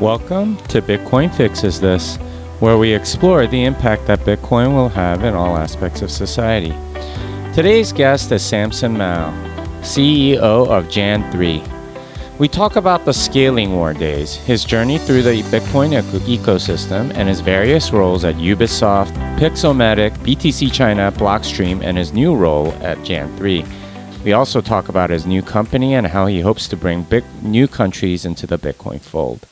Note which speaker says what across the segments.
Speaker 1: Welcome to Bitcoin Fixes This, where we explore the impact that Bitcoin will have in all aspects of society. Today's guest is Samson Mow, CEO of Jan3. We talk about the scaling war days, his journey through the Bitcoin ecosystem, and his various roles at Ubisoft, Pixelmatic, BTC China, Blockstream, and his new role at Jan3. We also talk about his new company and how he hopes to bring big new countries into the Bitcoin fold.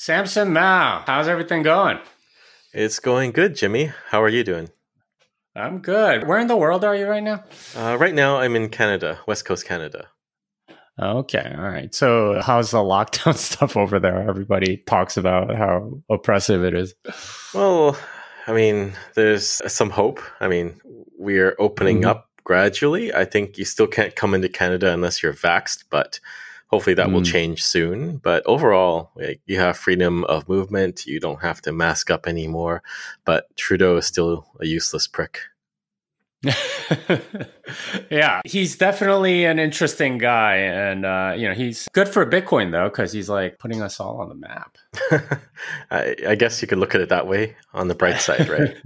Speaker 1: Samson Mow, how's everything going?
Speaker 2: It's going good, Jimmy. How are you doing?
Speaker 1: I'm good. Where in the world are you right now?
Speaker 2: Uh, right now, I'm in Canada, West Coast Canada.
Speaker 1: Okay, all right. So, how's the lockdown stuff over there? Everybody talks about how oppressive it is.
Speaker 2: Well, I mean, there's some hope. I mean, we're opening mm-hmm. up gradually. I think you still can't come into Canada unless you're vaxxed, but hopefully that mm. will change soon. But overall, you have freedom of movement. You don't have to mask up anymore. But Trudeau is still a useless prick.
Speaker 1: yeah, he's definitely an interesting guy, and uh, you know he's good for Bitcoin though because he's like putting us all on the map.
Speaker 2: I, I guess you could look at it that way on the bright side, right?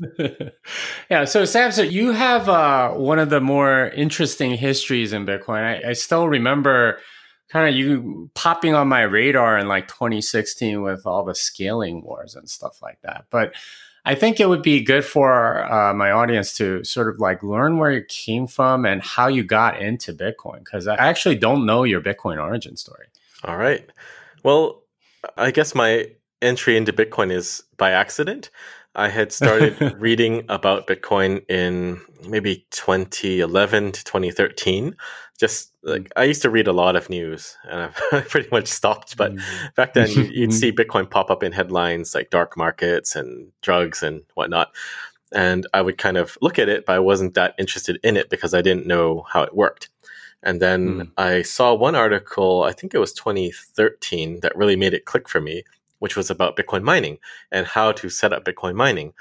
Speaker 1: yeah. So, Samson, you have uh, one of the more interesting histories in Bitcoin. I, I still remember kind of you popping on my radar in like 2016 with all the scaling wars and stuff like that. But I think it would be good for uh, my audience to sort of like learn where you came from and how you got into Bitcoin because I actually don't know your Bitcoin origin story.
Speaker 2: All right. Well, I guess my entry into Bitcoin is by accident. I had started reading about Bitcoin in maybe 2011 to 2013 just like. I used to read a lot of news and I've pretty much stopped. But mm. back then, you, would see Bitcoin pop up in headlines like dark markets and drugs and whatnot. And I would kind of look at it, but I wasn't that interested in it because I didn't know how it worked. And then mm. I saw one article, I think it was 2013, that really made it click for me, which was about Bitcoin mining and how to set up Bitcoin mining.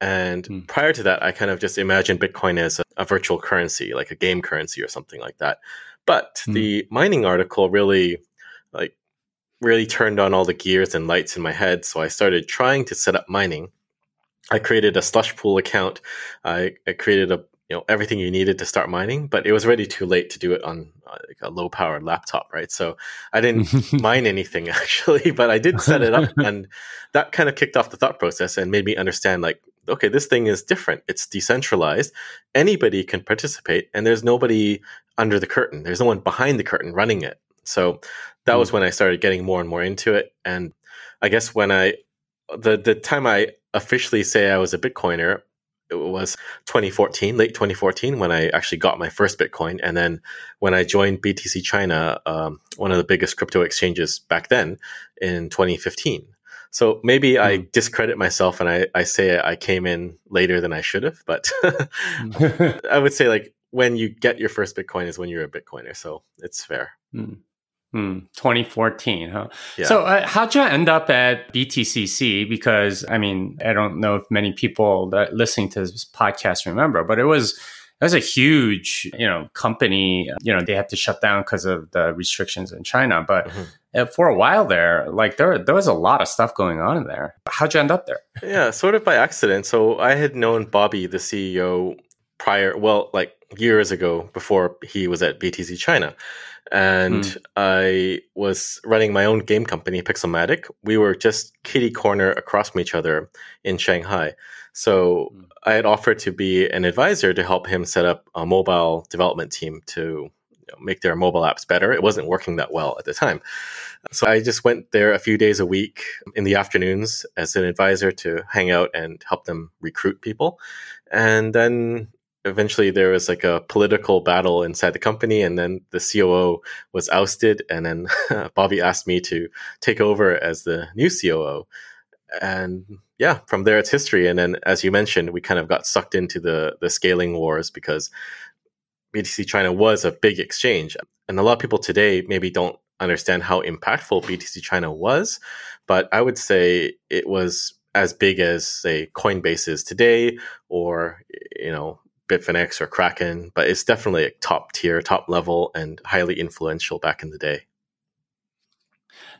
Speaker 2: And hmm. prior to that, I kind of just imagined Bitcoin as a, a, virtual currency, like a game currency or something like that. But hmm. the mining article really, like, really turned on all the gears and lights in my head. So I started trying to set up mining. I created a slush pool account. I, I created a you know everything you needed to start mining, but it was already too late to do it on uh, like a low powered laptop, right? So I didn't mine anything actually, but I did set it up, and that kind of kicked off the thought process and made me understand like okay, this thing is different. It's decentralized. Anybody can participate, and there's nobody under the curtain. There's no one behind the curtain running it. So that mm. was when I started getting more and more into it. And I guess when I the the time I officially say I was a Bitcoiner, it was 2014, late 2014, when I actually got my first Bitcoin. And then when I joined BTC China, um, one of the biggest crypto exchanges back then in 2015. So maybe mm. I hmm. discredit myself and I, I say I came in later than I should have, but hmm. I would say like when you get your first Bitcoin is when you're a Bitcoiner. So it's fair.
Speaker 1: Mm. 2014, huh? Yeah. So, uh, how'd you end up at BTCC? Because, I mean, I don't know if many people that listening to this podcast remember, but it was that was a huge, you know, company. You know, they had to shut down because of the restrictions in China. But mm-hmm. for a while there, like there, there was a lot of stuff going on in there. How'd you end up there?
Speaker 2: Yeah, sort of by accident. So I had known Bobby, the CEO, prior, well, like years ago before he was at BTC China. And mm. I was running my own game company, Pixelmatic. We were just kitty corner across from each other in Shanghai. So mm. I had offered to be an advisor to help him set up a mobile development team to you know, make their mobile apps better. It wasn't working that well at the time. So I just went there a few days a week in the afternoons as an advisor to hang out and help them recruit people. And then eventually there was like a political battle inside the company and then the COO was ousted and then Bobby asked me to take over as the new COO and yeah, from there it's history. And then, as you mentioned, we kind of got sucked into the the scaling wars because BTC China was a big exchange, and a lot of people today maybe don't understand how impactful BTC China was. But I would say it was as big as say Coinbase is today, or you know Bitfinex or Kraken, but it's definitely a top tier, top level, and highly influential back in the day.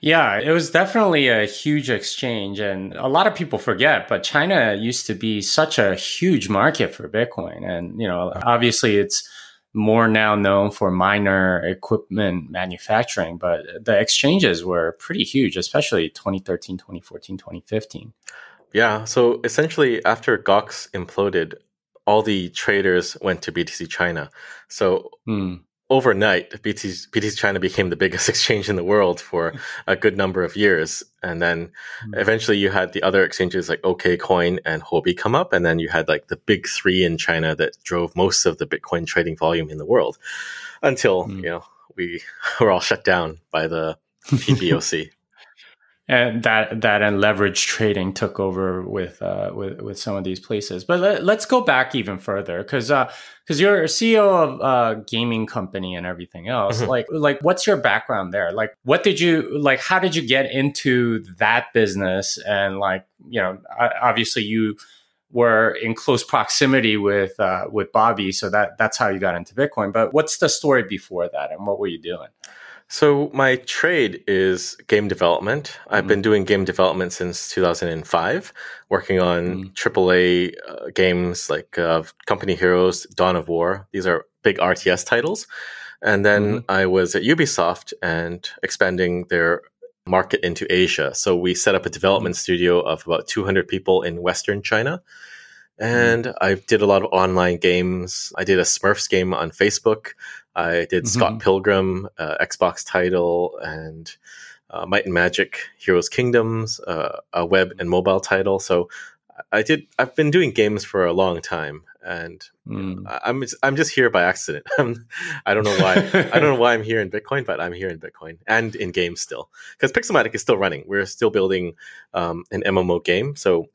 Speaker 1: Yeah, it was definitely a huge exchange. And a lot of people forget, but China used to be such a huge market for Bitcoin. And, you know, uh-huh. obviously it's more now known for miner equipment manufacturing, but the exchanges were pretty huge, especially 2013, 2014, 2015.
Speaker 2: Yeah. So essentially, after Gox imploded, all the traders went to BTC China. So mm overnight, BTC, BTC China became the biggest exchange in the world for a good number of years. And then hmm. eventually you had the other exchanges like OKCoin and Huobi come up. And then you had like the big three in China that drove most of the Bitcoin trading volume in the world until, mm. you know, we were all shut down by the PBOC
Speaker 1: and that that and leverage trading took over with uh, with with some of these places. But let, us go back even further because because uh, you're CEO of a gaming company and everything else. Mm-hmm. Like like what's your background there? Like what did you like? How did you get into that business? And like you know, obviously you were in close proximity with uh, with Bobby, so that that's how you got into Bitcoin. But what's the story before that, and what were you doing?
Speaker 2: So my trade is game development. I've mm. been doing game development since 2005, working on mm. AAA uh, games like uh, Company Heroes, Dawn of War. These are big RTS titles. And then mm. I was at Ubisoft and expanding their market into Asia. So we set up a development studio of about 200 people in Western China. And I did a lot of online games. I did a Smurfs game on Facebook. I did mm-hmm. Scott Pilgrim, uh, Xbox title, and uh, Might and Magic: Heroes Kingdoms, uh, a web and mobile title. So I did. I've been doing games for a long time, and mm. I'm just, I'm just here by accident. I don't know why. I don't know why I'm here in Bitcoin, but I'm here in Bitcoin and in games still because Pixelmatic is still running. We're still building um, an MMO game, so.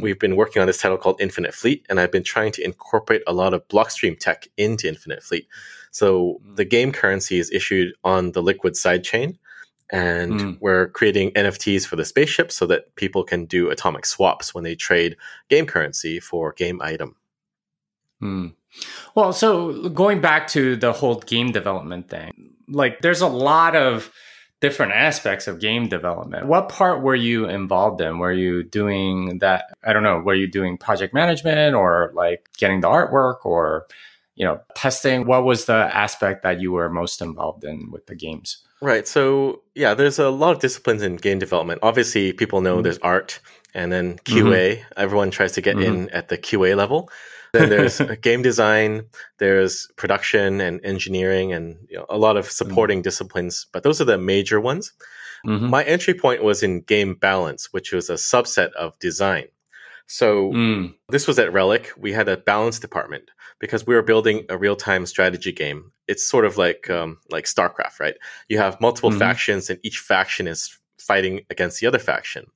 Speaker 2: We've been working on this title called Infinite Fleet, and I've been trying to incorporate a lot of Blockstream tech into Infinite Fleet. So mm. the game currency is issued on the Liquid sidechain, and mm. we're creating NFTs for the spaceship so that people can do atomic swaps when they trade game currency for game item.
Speaker 1: Mm. Well, so going back to the whole game development thing, like there's a lot of different aspects of game development. What part were you involved in? Were you doing that? I don't know. Were you doing project management or like getting the artwork or, you know, testing? What was the aspect that you were most involved in with the games?
Speaker 2: Right. So, yeah, there's a lot of disciplines in game development. Obviously, people know mm-hmm. there's art and then QA. Mm-hmm. Everyone tries to get mm-hmm. in at the QA level. Then there's game design, there's production and engineering, and you know, a lot of supporting mm-hmm. disciplines. But those are the major ones. Mm-hmm. My entry point was in game balance, which was a subset of design. So mm. this was at Relic. We had a balance department because we were building a real time strategy game. It's sort of like um, like StarCraft, right? You have multiple mm-hmm. factions, and each faction is fighting against the other faction.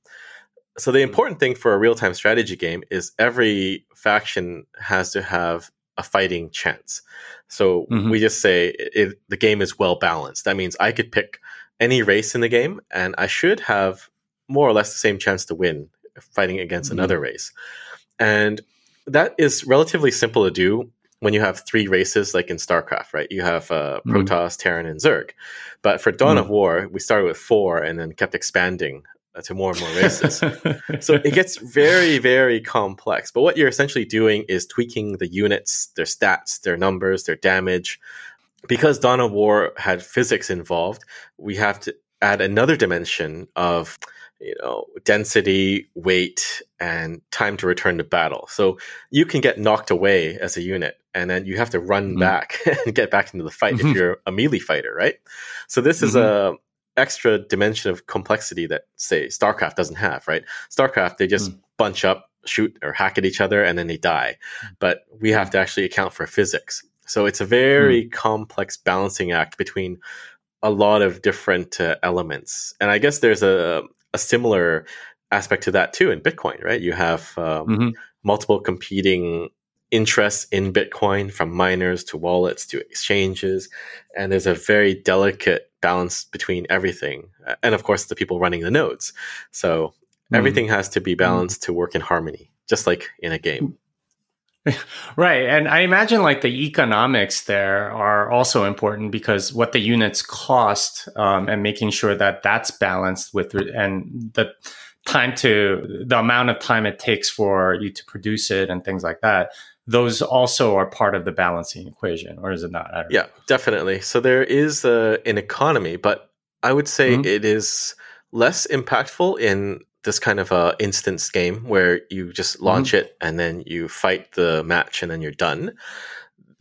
Speaker 2: So the important thing for a real-time strategy game is every faction has to have a fighting chance. So mm-hmm. we just say it, the game is well balanced. That means I could pick any race in the game, and I should have more or less the same chance to win fighting against mm-hmm. another race. And that is relatively simple to do when you have three races, like in StarCraft, right? You have uh, mm-hmm. Protoss, Terran, and Zerg. But for Dawn mm-hmm. of War, we started with four and then kept expanding to more and more races. so it gets very, very complex. But what you're essentially doing is tweaking the units, their stats, their numbers, their damage. Because Dawn of War had physics involved, we have to add another dimension of you know density weight and time to return to battle so you can get knocked away as a unit and then you have to run mm-hmm. back and get back into the fight mm-hmm. if you're a melee fighter right so this mm-hmm. is a extra dimension of complexity that say StarCraft doesn't have, right? StarCraft they just mm. bunch up, shoot or hack at each other and then they die. But we have to actually account for physics. So it's a very mm. complex balancing act between a lot of different uh, elements. And I guess there's a a similar aspect to that too in Bitcoin, right? You have um, mm-hmm. multiple competing interests in Bitcoin from miners to wallets to exchanges. And there's a very delicate balance between everything. And of course, the people running the nodes. So mm. everything has to be balanced mm. to work in harmony, just like in a game.
Speaker 1: right. And I imagine like the economics there are also important because what the units cost um, and making sure that that's balanced with and the time to the amount of time it takes for you to produce it and things like that. Those also are part of the balancing equation, or is it not?
Speaker 2: Yeah, know. definitely. So there is a, an economy, but I would say mm-hmm. it is less impactful in this kind of a instance game where you just launch mm-hmm. it and then you fight the match and then you're done.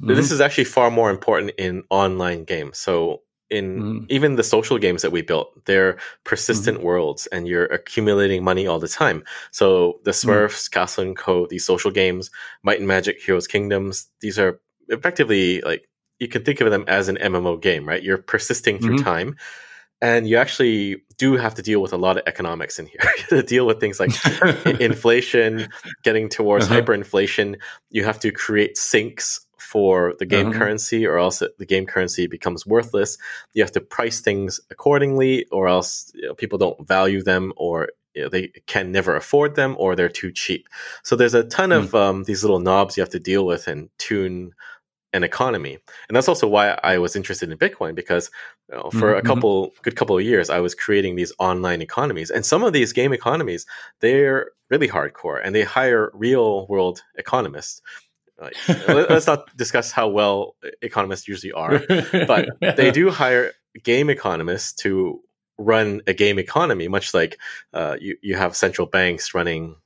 Speaker 2: Mm-hmm. This is actually far more important in online games. So in mm-hmm. even the social games that we built, they're persistent mm-hmm. worlds and you're accumulating money all the time. So the mm-hmm. Castle and Co, these social games, Might and Magic, Heroes Kingdoms, these are effectively like you can think of them as an MMO game, right? You're persisting through mm-hmm. time and you actually do have to deal with a lot of economics in here to deal with things like inflation getting towards uh-huh. hyperinflation you have to create sinks for the game uh-huh. currency or else the game currency becomes worthless you have to price things accordingly or else you know, people don't value them or you know, they can never afford them or they're too cheap so there's a ton mm. of um, these little knobs you have to deal with and tune an economy. And that's also why I was interested in Bitcoin because you know, for mm-hmm. a couple good couple of years I was creating these online economies. And some of these game economies, they're really hardcore and they hire real world economists. Like, let's not discuss how well economists usually are, but they do hire game economists to run a game economy, much like uh, you, you have central banks running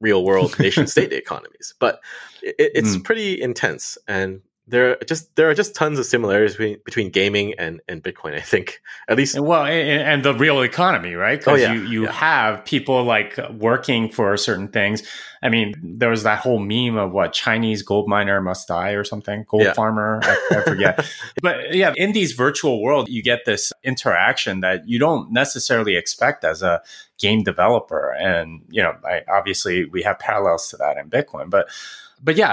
Speaker 2: real world nation state economies. But it, it's mm. pretty intense. And there are just there are just tons of similarities between, between gaming and, and Bitcoin. I think at least
Speaker 1: well, and, and the real economy, right? Because oh, yeah. you you yeah. have people like working for certain things. I mean, there was that whole meme of what Chinese gold miner must die or something, gold yeah. farmer. I, I forget, but yeah, in these virtual world, you get this interaction that you don't necessarily expect as a game developer, and you know, I, obviously we have parallels to that in Bitcoin, but but yeah,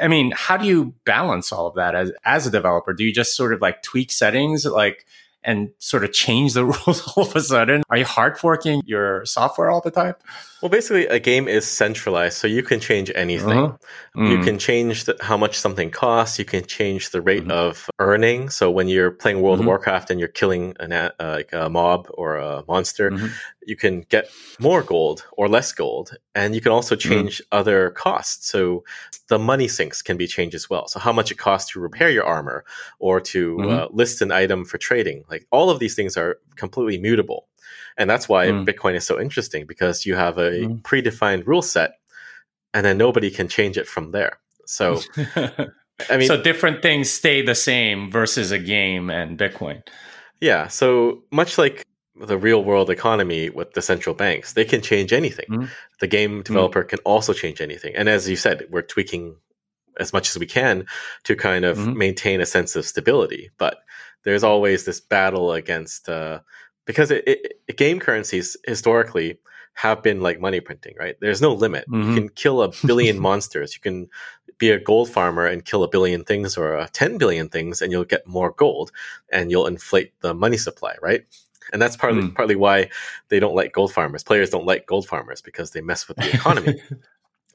Speaker 1: I, I, mean, how do you balance all of that as as a developer? Do you just sort of like tweak settings, like and sort of change the rules all of a sudden? Are you hard forking your software all the time?
Speaker 2: Well, basically, a game is centralized, so you can change anything. Mm. You can change the, how much something costs. You can change the rate mm-hmm. of earning. So when you're playing World mm-hmm. of Warcraft and you're killing an, uh, like a mob or a monster, mm-hmm. You can get more gold or less gold, and you can also mm. change mm. other costs. So the money sinks can be changed as well. So how much it costs to repair your armor or to mm-hmm. uh, list an item for trading, like all of these things are completely mutable. And that's why mm. Bitcoin is so interesting because you have a mm. predefined rule set and then nobody can change it from there. So,
Speaker 1: I mean, so different things stay the same versus a game and Bitcoin.
Speaker 2: Yeah. So much like the real world economy with the central banks, they can change anything. Mm. The game mm. developer mm. can also change anything. And as you said, we're tweaking as much as we can to kind of mm-hmm. maintain a sense of stability. But there's always this battle against uh, because it, it, game currencies historically have been like money printing, right? There's no limit. Mm-hmm. You can kill a billion monsters. You can be a gold farmer and kill a billion things or a 10 billion things and you'll get more gold and you'll inflate the money supply, right? And that's partly mm. partly why they don't like gold farmers. Players don't like gold farmers because they mess with the economy.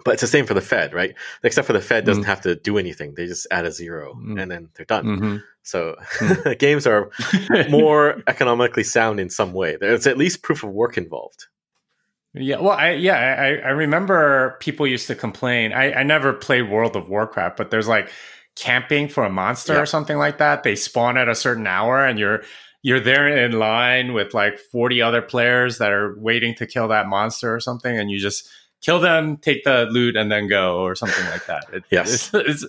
Speaker 2: but it's the same for the Fed, right? Except for the Fed doesn't mm. have to do anything; they just add a zero mm. and then they're done. Mm-hmm. So mm. games are more economically sound in some way. There's at least proof of work involved.
Speaker 1: Yeah, well, I, yeah, I, I remember people used to complain. I, I never played World of Warcraft, but there's like camping for a monster yeah. or something like that. They spawn at a certain hour, and you're you're there in line with like 40 other players that are waiting to kill that monster or something, and you just kill them, take the loot, and then go or something like that. It,
Speaker 2: yes,
Speaker 1: it's, it's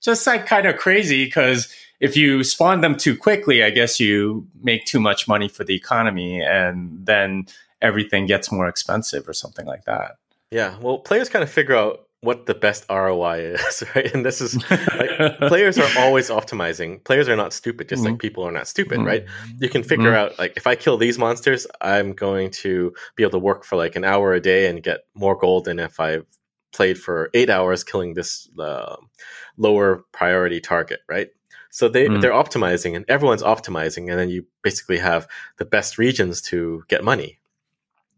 Speaker 1: just like kind of crazy because if you spawn them too quickly, I guess you make too much money for the economy and then everything gets more expensive or something like that.
Speaker 2: Yeah. Well, players kind of figure out what the best ROI is, right? And this is like players are always optimizing. Players are not stupid, just mm-hmm. like people are not stupid, mm-hmm. right? You can figure mm-hmm. out like if I kill these monsters, I'm going to be able to work for like an hour a day and get more gold than if I played for eight hours killing this uh, lower priority target, right? So they mm. they're optimizing, and everyone's optimizing, and then you basically have the best regions to get money,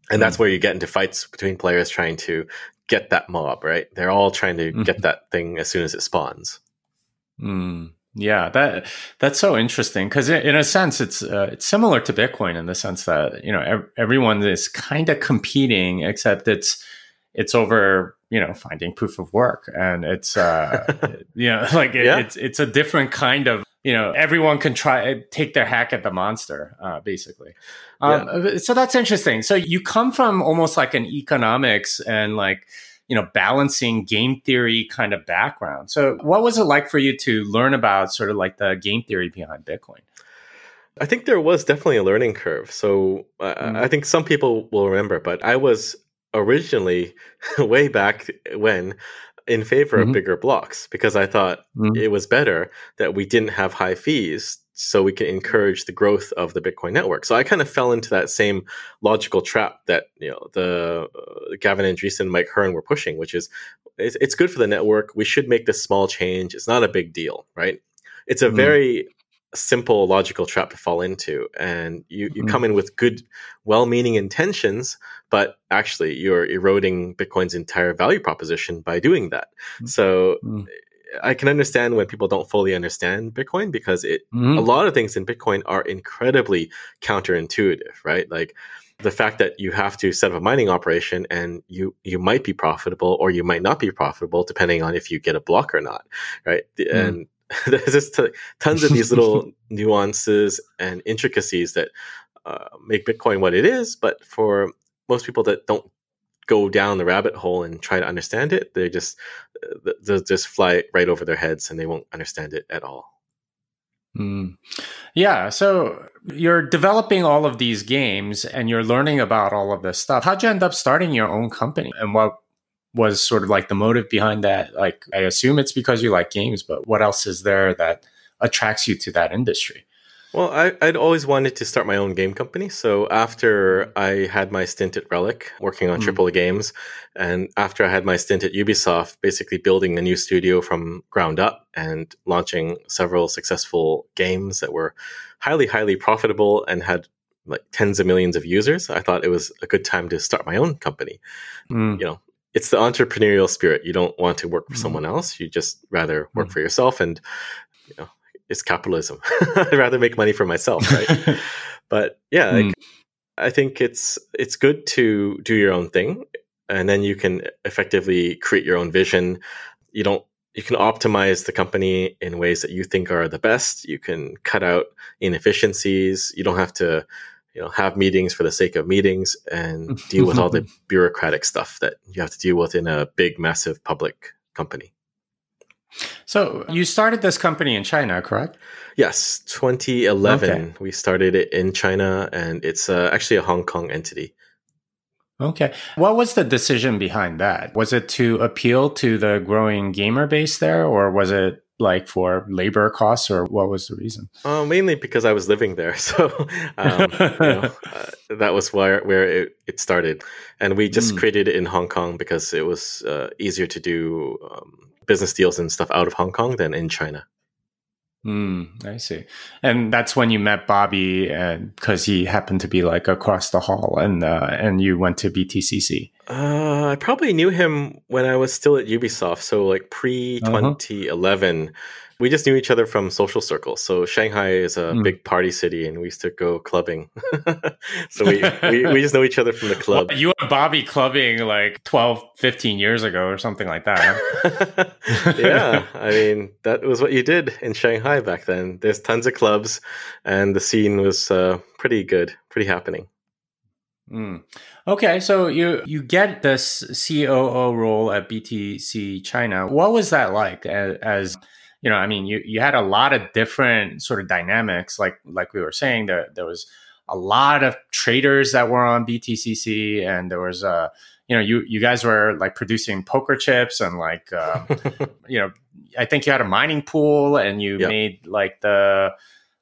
Speaker 2: and that's mm. where you get into fights between players trying to get that mob, right? They're all trying to
Speaker 1: Mhm.
Speaker 2: get that thing as soon as it spawns.
Speaker 1: Mm, yeah, that that's so interesting because in a sense it's uh, it's similar to Bitcoin in the sense that you know ev- everyone is kind of competing, except it's it's over you know finding proof of work, and it's uh, you know like it,
Speaker 2: Yeah.
Speaker 1: it's it's a different kind of you know everyone can try take their hack at the monster uh, basically. Um, So that's interesting. So you come from almost like an economics and like you know balancing game theory kind of background so what was it like for you to learn about sort of like the game theory behind bitcoin
Speaker 2: I think there was definitely a learning curve. So uh,
Speaker 1: Mm.
Speaker 2: I think some people will remember, but I was originally way back when in favor
Speaker 1: Mhm.
Speaker 2: of bigger blocks because I thought
Speaker 1: Mhm.
Speaker 2: it was better that we didn't have high fees so we can encourage the growth of the Bitcoin network. So I kind of fell into that same logical trap that you know the uh, Gavin Andresen, Mike Hearn were pushing, which is it's, it's good for the network. We should make this small change. It's not a big deal, right? It's a
Speaker 1: Mm.
Speaker 2: very simple logical trap to fall into and you, you
Speaker 1: Mhm.
Speaker 2: come in with good well-meaning intentions but actually you're eroding bitcoin's entire value proposition by doing that
Speaker 1: Mm.
Speaker 2: so
Speaker 1: Mm.
Speaker 2: i can understand when people don't fully understand bitcoin because it a lot of things in bitcoin are incredibly counterintuitive right like the fact that you have to set up a mining operation and you you might be profitable or you might not be profitable depending on if you get a block or not right
Speaker 1: Mm.
Speaker 2: and there's just t- tons of these little nuances and intricacies that uh, make bitcoin what it is but for most people that don't go down the rabbit hole and try to understand it they just uh, they'll just fly right over their heads and they won't understand it at all
Speaker 1: Mm. Yeah, so you're developing all of these games and you're learning about all of this stuff. How'd you end up starting your own company? And what was sort of like the motive behind that? Like, I assume it's because you like games, but what else is there that attracts you to that industry?
Speaker 2: Well, I, I'd always wanted to start my own game company. So after I had my stint at Relic, working on
Speaker 1: Mm.
Speaker 2: AAA games, and after I had my stint at Ubisoft, basically building a new studio from ground up and launching several successful games that were highly, highly profitable and had like tens of millions of users, I thought it was a good time to start my own company.
Speaker 1: Mm.
Speaker 2: You know, it's the entrepreneurial spirit. You don't want to work for
Speaker 1: Mhm.
Speaker 2: someone else. You just rather work
Speaker 1: Mhm.
Speaker 2: for yourself and you know, it's capitalism. I'd rather make money for myself, right? but yeah, like,
Speaker 1: Mm.
Speaker 2: I think it's it's good to do your own thing, and then you can effectively create your own vision. You don't you can optimize the company in ways that you think are the best. You can cut out inefficiencies. You don't have to you know have meetings for the sake of meetings and deal with all the bureaucratic stuff that you have to deal with in a big massive public company.
Speaker 1: so you started this company in China, correct?
Speaker 2: Yes, 2011
Speaker 1: Okay.
Speaker 2: we started it in China and it's uh, actually a Hong Kong entity.
Speaker 1: Okay. What was the decision behind that? Was it to appeal to the growing gamer base there, or was it like for labor costs, or what was the reason?
Speaker 2: Uh, mainly because I was living there, so um, you know, uh, that was where where it, it started, and we just
Speaker 1: Mm.
Speaker 2: created it in Hong Kong because it was uh, easier to do um, business deals and stuff out of Hong Kong than in China.
Speaker 1: Hmm, I see. And that's when you met Bobby, and because he happened to be like across the hall, and uh, and you went to BTCC.
Speaker 2: Uh, I probably knew him when I was still at Ubisoft, so like pre 2011. We just knew each other from social circles. So Shanghai is a
Speaker 1: Mm.
Speaker 2: big party city, and we used to go clubbing. so we, we we just know each other from the club.
Speaker 1: Well, you and Bobby clubbing like 12, 15 years ago, or something like that. huh?
Speaker 2: yeah, I mean that was what you did in Shanghai back then. There's tons of clubs, and the scene was uh, pretty good, pretty happening.
Speaker 1: Mm. Okay, so you you get this COO role at BTC China. What was that like? As, as you know, I mean, you you had a lot of different sort of dynamics. Like like we were saying, there there was a lot of traders that were on BTCC, and there was uh you know you you guys were like producing poker chips and like uh, you know I think you had a mining pool and you
Speaker 2: Yep.
Speaker 1: made like the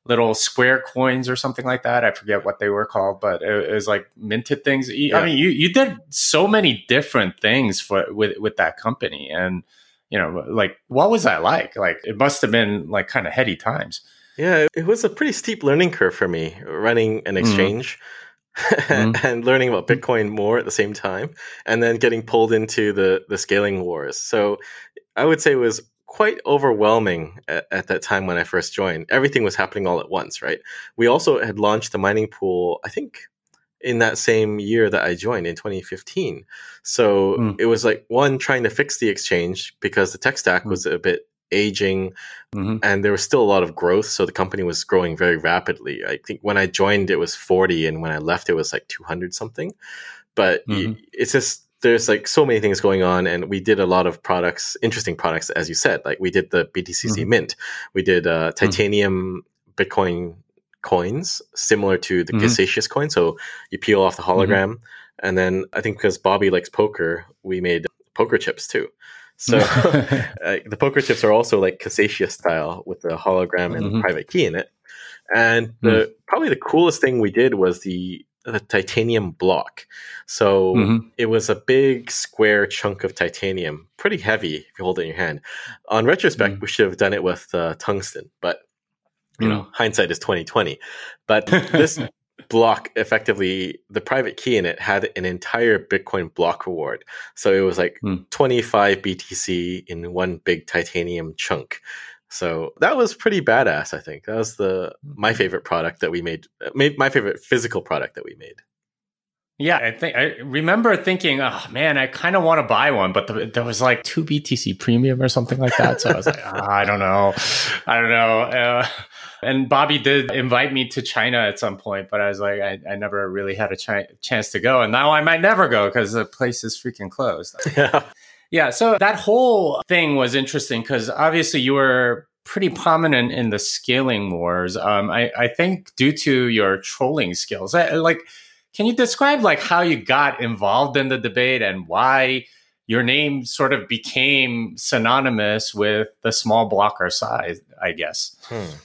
Speaker 1: little square coins or something like that. I forget what they were called, but it, it was like minted things. You-
Speaker 2: Yeah.
Speaker 1: I mean, you you did so many different things for with with that company, and you know, like what was that like? Like it must have been like kind of heady times.
Speaker 2: Yeah, it was a pretty steep learning curve for me running an
Speaker 1: Mhm.
Speaker 2: exchange. mm-hmm. and learning about Bitcoin more at the same time, and then getting pulled into the the scaling wars. So I would say it was quite overwhelming at, at, that time when I first joined. Everything was happening all at once, right? We also had launched the mining pool, I think, in that same year that I joined in 2015. So mm. it was like one trying to fix the exchange because the tech stack mm. was a bit aging mm-hmm. and there was still a lot of growth so the company was growing very rapidly i think when i joined it was 40 and when i left it was like 200 something but mm-hmm. it's just there's like so many things going on and we did a lot of products interesting products as you said like we did the btcc mm-hmm. mint we did uh, mm-hmm. titanium bitcoin coins similar to the mm Casascius coin so you peel off the mm-hmm. hologram and then i think because bobby likes poker we made poker chips too so uh, the poker chips are also like Casascius style with the hologram and mm-hmm. the private key in it. And the mm. probably the coolest thing we did was the the titanium block. So mm-hmm. it was a big square chunk of titanium, pretty heavy if you hold it in your hand. On retrospect, mm. we should have done it with uh, tungsten, but you mm. know, hindsight is twenty twenty. But this block effectively the private key in it had an entire bitcoin block reward so it was like mm. 25 btc in one big titanium chunk so that was pretty badass i think that was the my favorite product that we made my favorite physical product that we made
Speaker 1: yeah, I think I remember thinking, oh man, I kind of want to buy one, but the, there was like two BTC premium or something like that. So I was like, oh, I don't know, I don't know. Uh, and Bobby did invite me to China at some point, but I was like, I, I never really had a ch- chance to go. And now I might never go because the place is freaking closed. Yeah. Yeah. So that whole thing was interesting because obviously you were pretty prominent in the scaling wars. Um, I, I think due to your trolling skills, I, like, can you describe like how you got involved in the debate and why your name sort of became synonymous with the small blocker size, I guess? Hmm.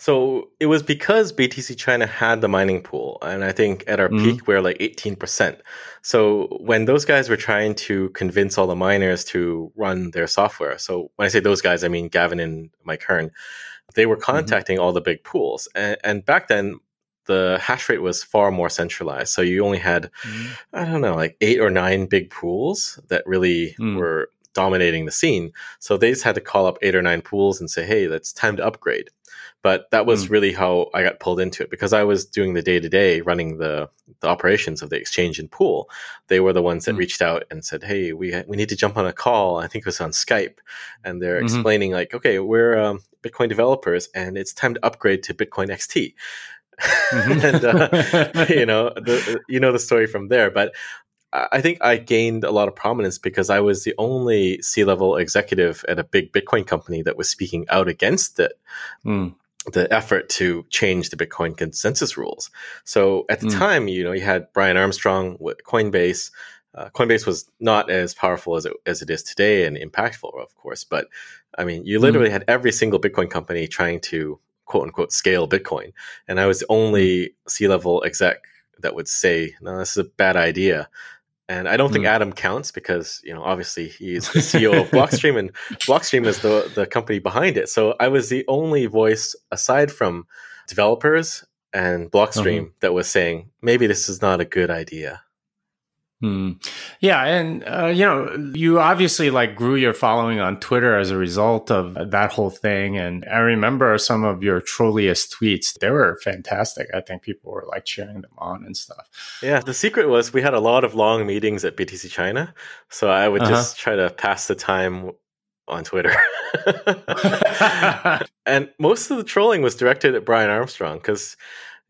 Speaker 2: So it was because BTC China had the mining pool, and I think at our mm-hmm. peak we are like eighteen percent. So when those guys were trying to convince all the miners to run their software, so when I say those guys, I mean Gavin and Mike Hearn, they were mm-hmm. contacting mm-hmm. all the big pools, and, and, back then the hash rate was far more centralized. So you only had, mm-hmm. I don't know, like eight or nine big pools that really mm. were dominating the scene. So they just had to call up eight or nine pools and say, hey, it's time to upgrade. But that was mm. really how I got pulled into it because I was doing the day to day running the, the operations of the exchange and pool. They were the ones that mm. reached out and said, Hey, we, we need to jump on a call. I think it was on Skype. And they're mm-hmm. explaining, like, okay, we're um, Bitcoin developers and it's time to upgrade to Bitcoin XT. Mm-hmm. and uh, you know the, you know the story from there but I think I gained a lot of prominence because I was the only C level executive at a big Bitcoin company that was speaking out against it. Mm. The effort to change the Bitcoin consensus rules. So at the mm. time, you know, you had Brian Armstrong with Coinbase. Uh, Coinbase was not as powerful as it, as it is today and impactful, of course. But I mean, you literally mm. had every single Bitcoin company trying to quote unquote scale Bitcoin. And I was the only hmm. C level exec that would say, no, this is a bad idea. And I don't think mm. Adam counts because, you know, obviously he's the CEO of Blockstream and Blockstream is the, the company behind it. So I was the only voice aside from developers and Blockstream mm-hmm. that was saying, maybe this is not a good idea.
Speaker 1: Hmm. Yeah, and uh, you know, you obviously like grew your following on Twitter as a result of that whole thing. And I remember some of your trolliest tweets; they were fantastic. I think people were like cheering them on and stuff.
Speaker 2: Yeah, the secret was we had a lot of long meetings at BTC China, so I would uh-huh. just try to pass the time on Twitter. and most of the trolling was directed at Brian Armstrong because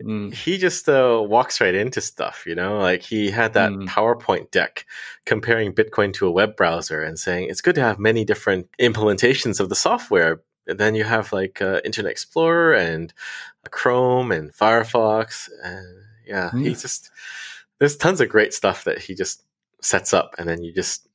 Speaker 2: Mm. He just uh, walks right into stuff, you know. Like he had that mm. PowerPoint deck comparing Bitcoin to a web browser and saying it's good to have many different implementations of the software. And then you have like uh, Internet Explorer and Chrome and Firefox, and yeah, mm. he just there's tons of great stuff that he just sets up, and then you just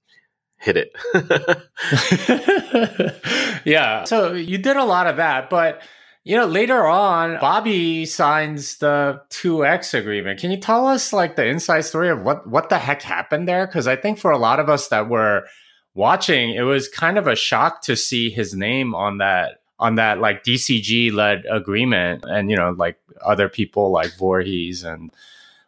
Speaker 2: hit it.
Speaker 1: yeah. So you did a lot of that, but you know, later on, Bobby signs the 2X agreement. Can you tell us like the inside story of what, what the heck happened there? Because I think for a lot of us that were watching, it was kind of a shock to see his name on that on that like DCG led agreement and you know like other people like Voorhees and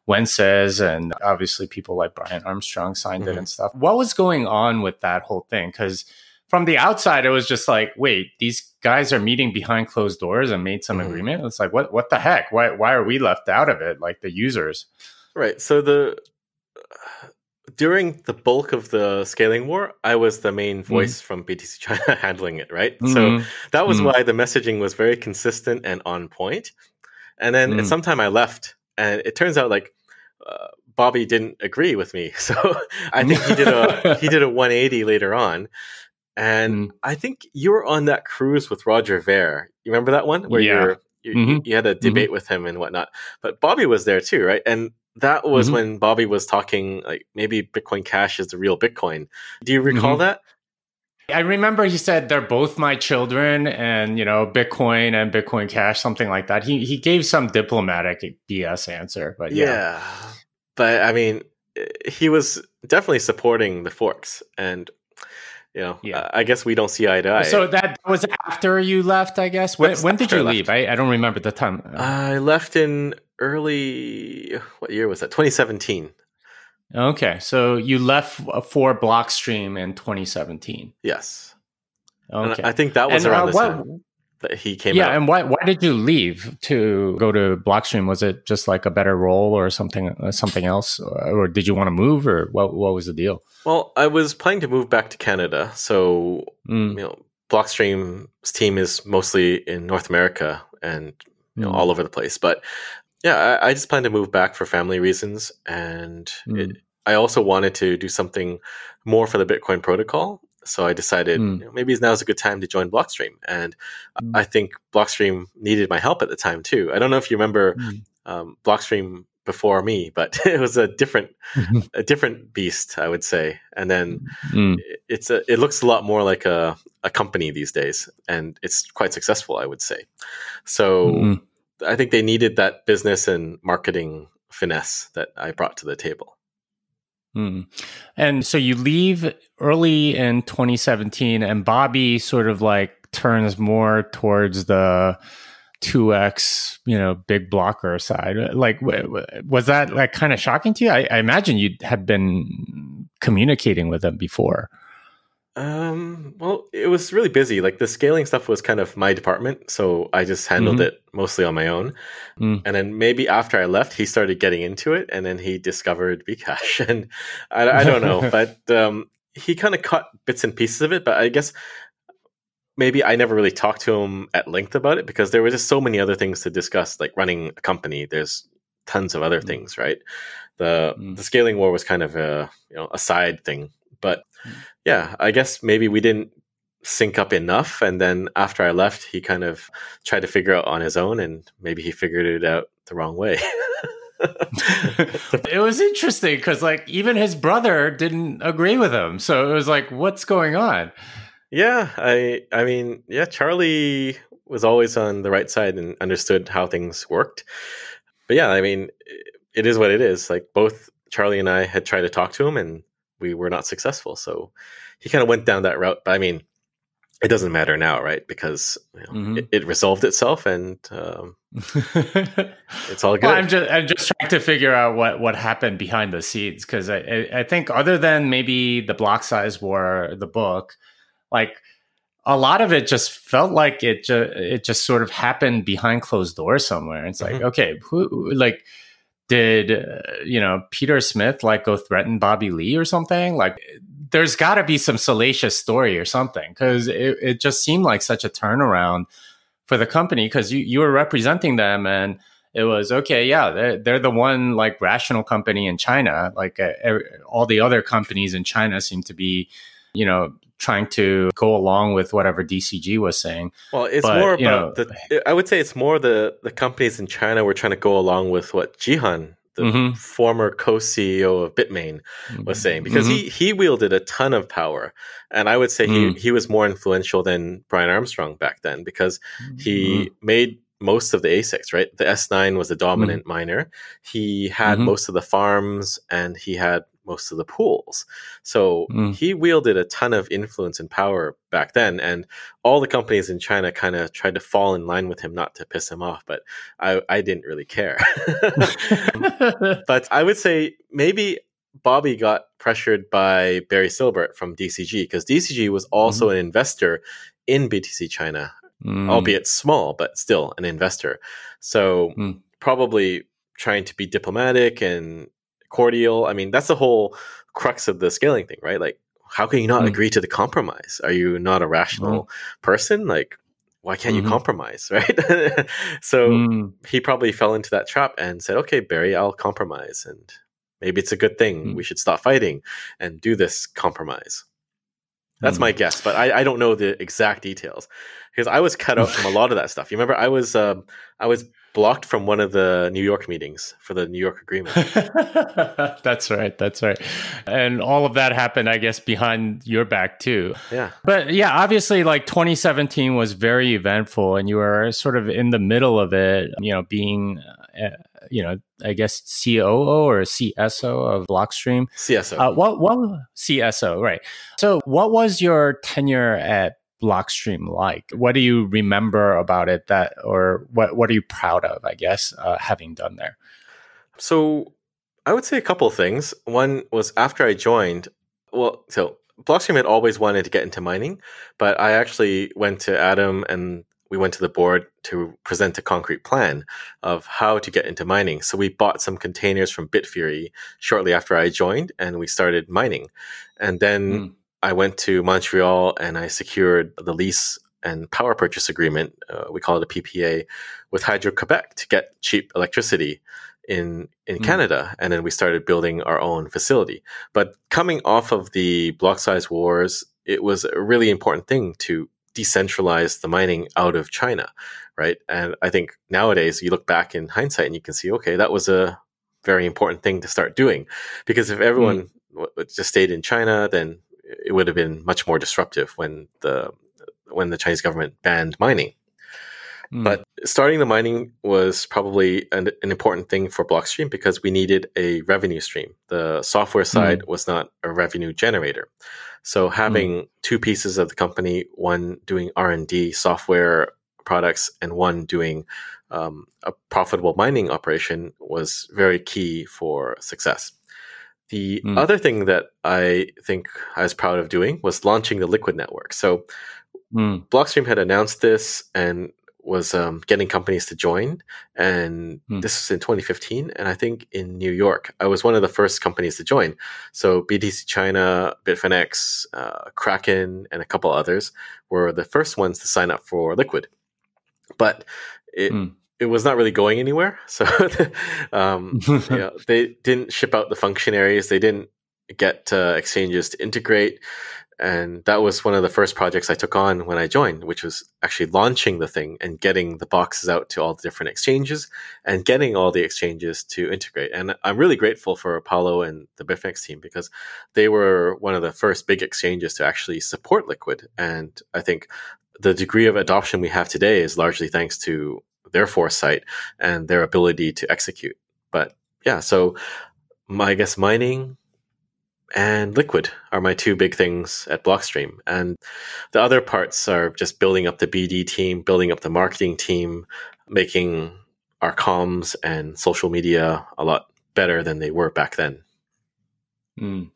Speaker 1: Wences and obviously people like Brian Armstrong signed mm-hmm. it and stuff. What was going on with that whole thing? Because from the outside, it was just like, wait, these guys are meeting behind closed doors and made some mm-hmm. agreement. It's like, what, what the heck? Why, why are we left out of it? Like the users.
Speaker 2: Right. So the during the bulk of the scaling war, I was the main mm-hmm. voice mm. from BTC China handling it, right? Mm. So mm-hmm. that was mm. why the messaging was very consistent and on point. And then at some time I left, and it turns out like uh, Bobby didn't agree with me, so I think he did a he did a 180 later on. And mm. I think you were on that cruise with Roger Ver. You remember that one where yeah. you, mm-hmm. you, had a debate mm-hmm. with him and whatnot. But Bobby was there too, right? And that was mm-hmm. when Bobby was talking like maybe Bitcoin Cash is the real Bitcoin. Do you recall mm-hmm. that?
Speaker 1: I remember he said they're both my children and you know Bitcoin and Bitcoin Cash something like that. He he gave some diplomatic BS answer, but yeah. yeah.
Speaker 2: But I mean he was definitely supporting the forks and you know, yeah. Uh, I guess we don't see eye to eye.
Speaker 1: So that was after you left, I guess. When, when did you leave? I, I, don't remember the time.
Speaker 2: I left in early. What year was that? 2017.
Speaker 1: Okay, so you left for Blockstream in 2017.
Speaker 2: Yes. Okay. And I think that was and, around uh, what, time that he came.
Speaker 1: Yeah,
Speaker 2: out.
Speaker 1: and why why did you leave to go to Blockstream? Was it just like a better role or something uh, something else, or did you want to move, or what what was the deal?
Speaker 2: Well, I was planning to move back to Canada, so mm. you know, Blockstream's team is mostly in North America and you know mm. all over the place. But yeah, I, I, just plan to move back for family reasons, and mm. it, I also wanted to do something more for the Bitcoin protocol. So I decided mm. you know, maybe now's a good time to join Blockstream, and mm. I think Blockstream needed my help at the time too. I don't know if you remember mm. um, Blockstream before me, but it was a different a different beast, I would say. And then mm. it's a it looks a lot more like a a company these days, and it's quite successful, I would say. So mm. I think they needed that business and marketing finesse that I brought to the table.
Speaker 1: Mm. And so you leave early in 2017, and Bobby sort of like turns more towards the 2x, you know, big blocker side. Like, was that like kind of shocking to you? I, I imagine you had been communicating with them before.
Speaker 2: Um, well, it was really busy. Like the scaling stuff was kind of my department, so I just handled mm-hmm. it mostly on my own. Mm. And then maybe after I left, he started getting into it, and then he discovered Bcash, and I, I don't know, but um, he kind of cut bits and pieces of it. But I guess maybe I never really talked to him at length about it because there were just so many other things to discuss, like running a company. There's tons of other mm. things, right? The mm. the scaling war was kind of a you know a side thing, but yeah, I guess maybe we didn't sync up enough. And then after I left, he kind of tried to figure out on his own, and maybe he figured it out the wrong way.
Speaker 1: it was interesting because like even his brother didn't agree with him so it was like what's going on
Speaker 2: yeah i i mean yeah charlie was always on the right side and understood how things worked but yeah i mean it is what it is like both charlie and i had tried to talk to him and we were not successful. So he kind of went down that route. But I mean, it doesn't matter now, right? Because you know, mm-hmm. it, it, resolved itself, and um, it's all good. Well,
Speaker 1: I'm just I'm just trying to figure out what what happened behind the scenes because I I think other than maybe the block size war, the book, like a lot of it just felt like it just it just sort of happened behind closed doors somewhere. It's like mm-hmm. okay, who like did uh, you know Peter Smith like go threaten Bobby Lee or something? Like, there's got to be some salacious story or something because it, it just seemed like such a turnaround for the company because you you were representing them and it was okay yeah they're, they're the one like rational company in china like uh, all the other companies in china seem to be you know trying to go along with whatever DCG was saying.
Speaker 2: Well, it's but, more about know, the. I would say it's more the the companies in China were trying to go along with what Jihan, the mm-hmm. former co-CEO of Bitmain, was saying because mm-hmm. he he wielded a ton of power, and I would say mm-hmm. he mm. he was more influential than Brian Armstrong back then because he mm-hmm. made most of the ASICs, right? The S9 was the dominant mm-hmm. miner. He had mm-hmm. most of the farms and he had most of the pools. So mm. he wielded a ton of influence and power back then. And all the companies in China kind of tried to fall in line with him, not to piss him off, but I, I didn't really care. but I would say maybe Bobby got pressured by Barry Silbert from DCG because DCG was also mm. an investor in BTC China, mm. albeit small, but still an investor. So mm. probably trying to be diplomatic and cordial. I mean, that's the whole crux of the scaling thing, right? Like, how can you not mm. agree to the compromise? Are you not a rational mm. person? Like, why can't mm-hmm. you compromise, right? so mm. he probably fell into that trap and said, okay, Barry, I'll compromise. And maybe it's a good thing. Mm. We should stop fighting and do this compromise. That's mm. my guess, but I, I, don't know the exact details because I was cut out from a lot of that stuff. You remember, I was um, I was blocked from one of the New York meetings for the New York agreement.
Speaker 1: that's right. That's right. And all of that happened, I guess, behind your back too.
Speaker 2: Yeah.
Speaker 1: But yeah, obviously, like 2017 was very eventful, and you were sort of in the middle of it. You know, being. Uh, you know, I guess COO or CSO of Blockstream.
Speaker 2: CSO.
Speaker 1: Uh, what what CSO, right? So, what was your tenure at Blockstream like? What do you remember about it that, or what, what are you proud of, I guess, uh, having done there?
Speaker 2: So I would say a couple of things. One was after I joined, well, so Blockstream had always wanted to get into mining, but I actually went to Adam and we went to the board to present a concrete plan of how to get into mining. So we bought some containers from Bitfury shortly after I joined and we started mining. And then mm. I went to Montreal and I secured the lease and power purchase agreement. Uh, we call it a PPA with Hydro Quebec to get cheap electricity in in mm. Canada, and then we started building our own facility. But coming off of the block size wars, it was a really important thing to decentralize the mining out of China, right? And I think nowadays you look back in hindsight and you can see, okay, that was a very important thing to start doing, because if everyone mm. just stayed in China, then it would have been much more disruptive when the when the Chinese government banned mining. Mm. But starting the mining was probably an, an, important thing for Blockstream because we needed a revenue stream. The software hmm. side mm. was not a revenue generator. So having mm. two pieces of the company, one doing R and D software products, and one doing um, a profitable mining operation, was very key for success. The mm. other thing that I think I was proud of doing was launching the Liquid Network. So mm. Blockstream had announced this and was um, getting companies to join. And mm. this was in 2015. And I think in New York, I was one of the first companies to join. So BTC China, Bitfinex, uh, Kraken, and a couple others were the first ones to sign up for Liquid. But it, mm it was not really going anywhere. So um, you know, they didn't ship out the functionaries. They didn't get uh, exchanges to integrate. And that was one of the first projects I took on when I joined, which was actually launching the thing and getting the boxes out to all the different exchanges and getting all the exchanges to integrate. And I'm really grateful for Paolo and the Bitfinex team because they were one of the first big exchanges to actually support Liquid. And I think the degree of adoption we have today is largely thanks to their foresight and their ability to execute. But yeah, so my, I guess mining and liquid are my two big things at Blockstream. And the other parts are just building up the BD team, building up the marketing team, making our comms and social media a lot better than they were back then.
Speaker 1: Mm.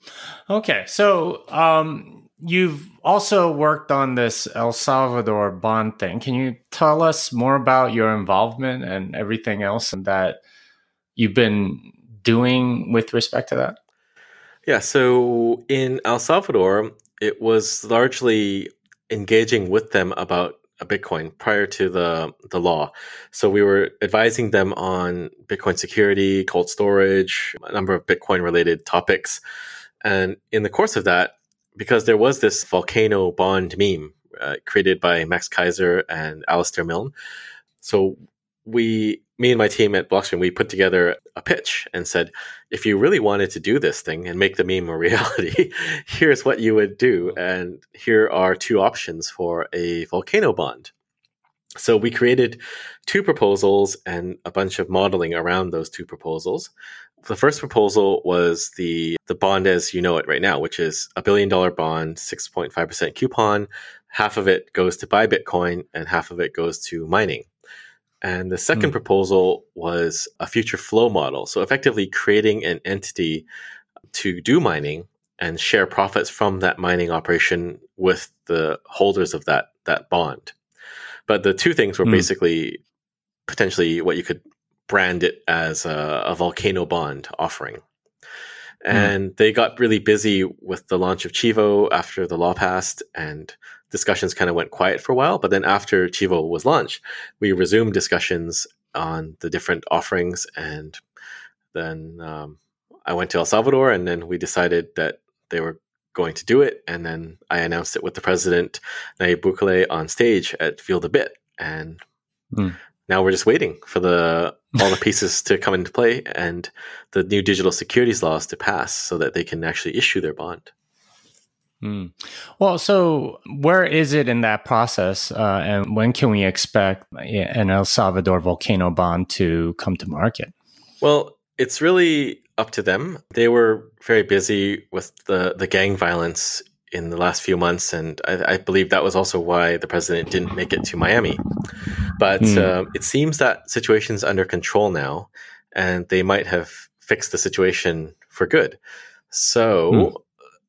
Speaker 1: Okay. So, um, You've also worked on this El Salvador bond thing. Can you tell us more about your involvement and everything else that you've been doing with respect to that?
Speaker 2: Yeah, so in El Salvador, it was largely engaging with them about Bitcoin prior to the the law. So we were advising them on Bitcoin security, cold storage, a number of Bitcoin related topics. And in the course of that, because there was this volcano bond meme uh, created by Max Keiser and Alistair Milne. So we, me and my team at Blockstream, we put together a pitch and said, if you really wanted to do this thing and make the meme a reality, here's what you would do, and here are two options for a volcano bond. So we created two proposals and a bunch of modeling around those two proposals. The first proposal was the the bond as you know it right now, which is a billion dollar bond, 6.5% coupon. Half of it goes to buy Bitcoin and half of it goes to mining. And the second mm. proposal was a future flow model. So effectively creating an entity to do mining and share profits from that mining operation with the holders of that that bond. But the two things were mm. basically potentially what you could brand it as a, a volcano bond offering. Hmm. And mm. they got really busy with the launch of Chivo after the law passed, and discussions kind of went quiet for a while. But then after Chivo was launched, we resumed discussions on the different offerings. And then um, I went to El Salvador, and then we decided that they were going to do it. And then I announced it with the president, Nayib Bukele, on stage at Feel the Bit. And mm. now we're just waiting for the all the pieces to come into play and the new digital securities laws to pass so that they can actually issue their bond.
Speaker 1: Mm. Well, so where is it in that process, uh, and when can we expect an El Salvador volcano bond to come to market?
Speaker 2: Well, it's really up to them. They were very busy with the, the gang violence in the last few months, and I, I believe that was also why the president didn't make it to Miami. But mm. uh, it seems that situation's under control now, and they might have fixed the situation for good. So mm.